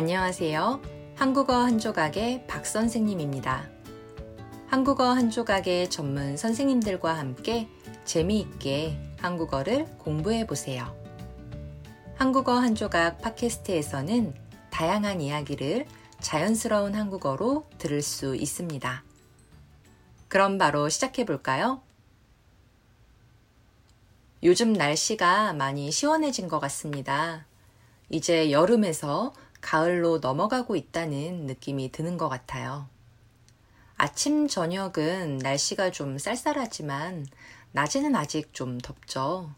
안녕하세요. 한국어 한 조각의 박 선생님입니다. 한국어 한 조각의 전문 선생님들과 함께 재미있게 한국어를 공부해 보세요. 한국어 한 조각 팟캐스트에서는 다양한 이야기를 자연스러운 한국어로 들을 수 있습니다. 그럼 바로 시작해 볼까요? 요즘 날씨가 많이 시원해진 것 같습니다. 이제 여름에서 가을로 넘어가고 있다는 느낌이 드는 것 같아요. 아침, 저녁은 날씨가 좀 쌀쌀하지만 낮에는 아직 좀 덥죠.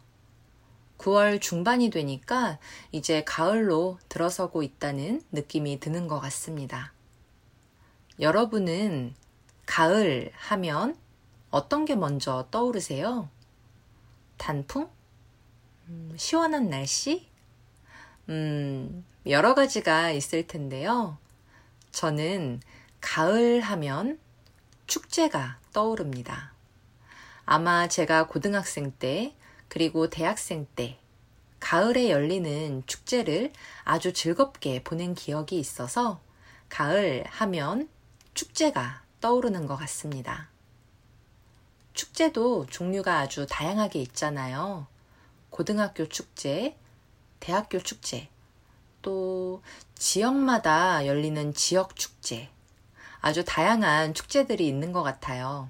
9월 중반이 되니까 이제 가을로 들어서고 있다는 느낌이 드는 것 같습니다. 여러분은 가을 하면 어떤 게 먼저 떠오르세요? 단풍? 음, 시원한 날씨? 음, 여러 가지가 있을 텐데요. 저는 가을 하면 축제가 떠오릅니다. 아마 제가 고등학생 때, 그리고 대학생 때, 가을에 열리는 축제를 아주 즐겁게 보낸 기억이 있어서 가을 하면 축제가 떠오르는 것 같습니다. 축제도 종류가 아주 다양하게 있잖아요. 고등학교 축제, 대학교 축제, 또 지역마다 열리는 지역 축제, 아주 다양한 축제들이 있는 것 같아요.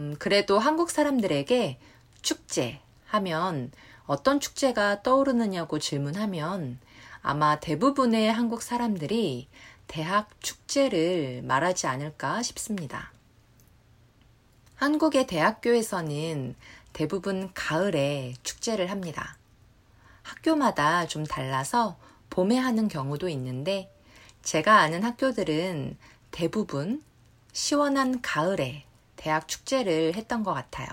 음, 그래도 한국 사람들에게 축제 하면 어떤 축제가 떠오르느냐고 질문하면 아마 대부분의 한국 사람들이 대학 축제를 말하지 않을까 싶습니다. 한국의 대학교에서는 대부분 가을에 축제를 합니다. 학교마다 좀 달라서 봄에 하는 경우도 있는데 제가 아는 학교들은 대부분 시원한 가을에 대학 축제를 했던 것 같아요.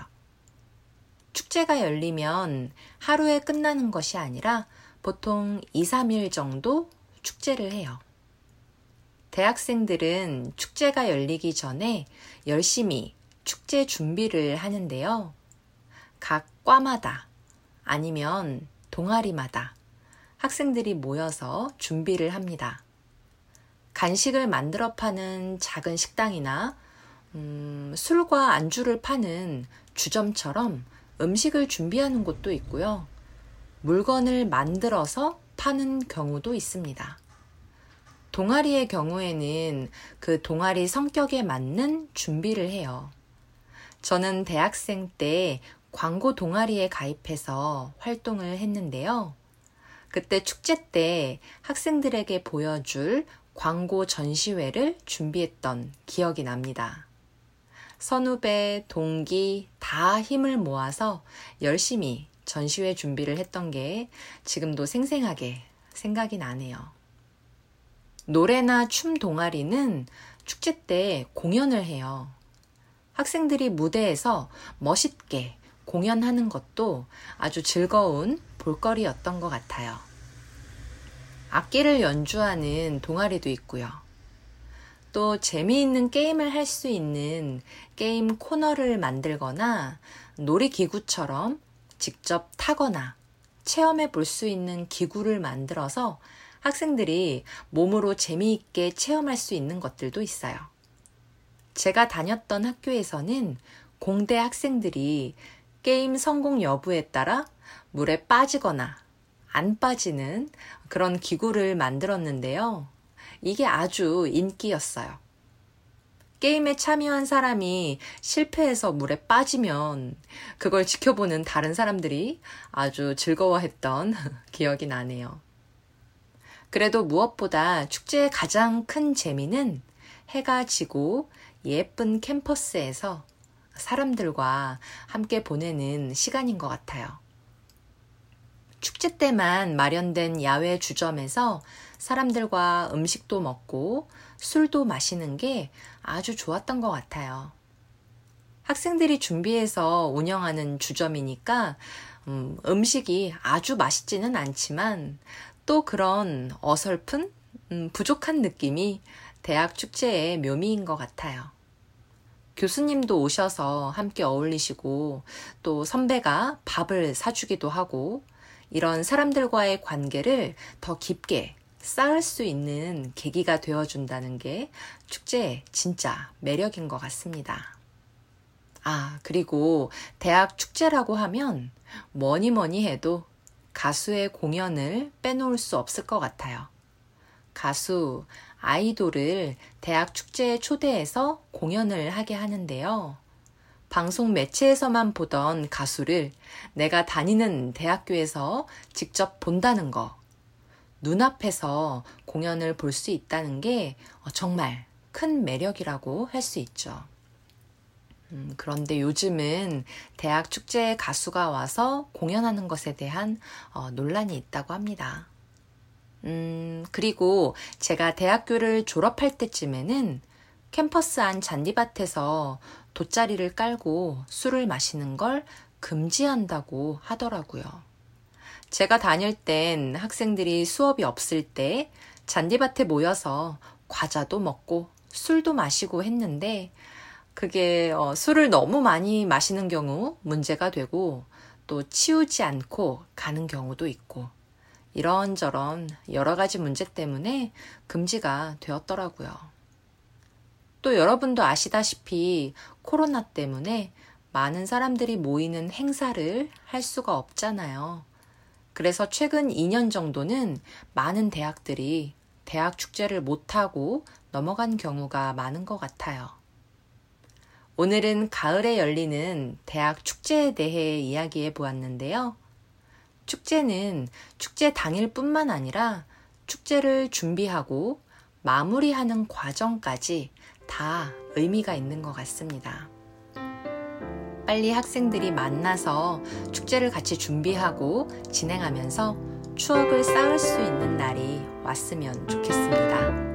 축제가 열리면 하루에 끝나는 것이 아니라 보통 2, 3일 정도 축제를 해요. 대학생들은 축제가 열리기 전에 열심히 축제 준비를 하는데요. 각 과마다 아니면 동아리마다 학생들이 모여서 준비를 합니다. 간식을 만들어 파는 작은 식당이나 음, 술과 안주를 파는 주점처럼 음식을 준비하는 곳도 있고요. 물건을 만들어서 파는 경우도 있습니다. 동아리의 경우에는 그 동아리 성격에 맞는 준비를 해요. 저는 대학생 때 광고 동아리에 가입해서 활동을 했는데요. 그때 축제 때 학생들에게 보여줄 광고 전시회를 준비했던 기억이 납니다. 선후배, 동기 다 힘을 모아서 열심히 전시회 준비를 했던 게 지금도 생생하게 생각이 나네요. 노래나 춤 동아리는 축제 때 공연을 해요. 학생들이 무대에서 멋있게 공연하는 것도 아주 즐거운 볼거리였던 것 같아요. 악기를 연주하는 동아리도 있고요. 또 재미있는 게임을 할 수 있는 게임 코너를 만들거나 놀이기구처럼 직접 타거나 체험해 볼 수 있는 기구를 만들어서 학생들이 몸으로 재미있게 체험할 수 있는 것들도 있어요. 제가 다녔던 학교에서는 공대 학생들이 게임 성공 여부에 따라 물에 빠지거나 안 빠지는 그런 기구를 만들었는데요. 이게 아주 인기였어요. 게임에 참여한 사람이 실패해서 물에 빠지면 그걸 지켜보는 다른 사람들이 아주 즐거워했던 기억이 나네요. 그래도 무엇보다 축제의 가장 큰 재미는 해가 지고 예쁜 캠퍼스에서 사람들과 함께 보내는 시간인 것 같아요. 축제 때만 마련된 야외 주점에서 사람들과 음식도 먹고 술도 마시는 게 아주 좋았던 것 같아요. 학생들이 준비해서 운영하는 주점이니까 음, 음식이 아주 맛있지는 않지만 또 그런 어설픈 음, 부족한 느낌이 대학 축제의 묘미인 것 같아요. 교수님도 오셔서 함께 어울리시고 또 선배가 밥을 사주기도 하고 이런 사람들과의 관계를 더 깊게 쌓을 수 있는 계기가 되어준다는 게 축제의 진짜 매력인 것 같습니다. 아, 그리고 대학 축제라고 하면 뭐니 뭐니 해도 가수의 공연을 빼놓을 수 없을 것 같아요. 가수, 아이돌을 대학 축제에 초대해서 공연을 하게 하는데요. 방송 매체에서만 보던 가수를 내가 다니는 대학교에서 직접 본다는 거, 눈앞에서 공연을 볼 수 있다는 게 정말 큰 매력이라고 할 수 있죠. 음, 그런데 요즘은 대학 축제에 가수가 와서 공연하는 것에 대한 어, 논란이 있다고 합니다. 음, 그리고 제가 대학교를 졸업할 때쯤에는 캠퍼스 안 잔디밭에서 돗자리를 깔고 술을 마시는 걸 금지한다고 하더라고요. 제가 다닐 땐 학생들이 수업이 없을 때 잔디밭에 모여서 과자도 먹고 술도 마시고 했는데 그게 어, 술을 너무 많이 마시는 경우 문제가 되고 또 치우지 않고 가는 경우도 있고 이런저런 여러 가지 문제 때문에 금지가 되었더라고요. 또 여러분도 아시다시피 코로나 때문에 많은 사람들이 모이는 행사를 할 수가 없잖아요. 그래서 최근 2년 정도는 많은 대학들이 대학 축제를 못하고 넘어간 경우가 많은 것 같아요. 오늘은 가을에 열리는 대학 축제에 대해 이야기해 보았는데요. 축제는 축제 당일뿐만 아니라 축제를 준비하고 마무리하는 과정까지 다 의미가 있는 것 같습니다. 빨리 학생들이 만나서 축제를 같이 준비하고 진행하면서 추억을 쌓을 수 있는 날이 왔으면 좋겠습니다.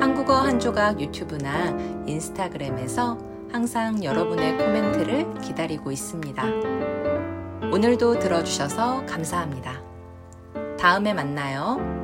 한국어 한 조각 유튜브나 인스타그램에서 항상 여러분의 코멘트를 기다리고 있습니다. 오늘도 들어주셔서 감사합니다. 다음에 만나요.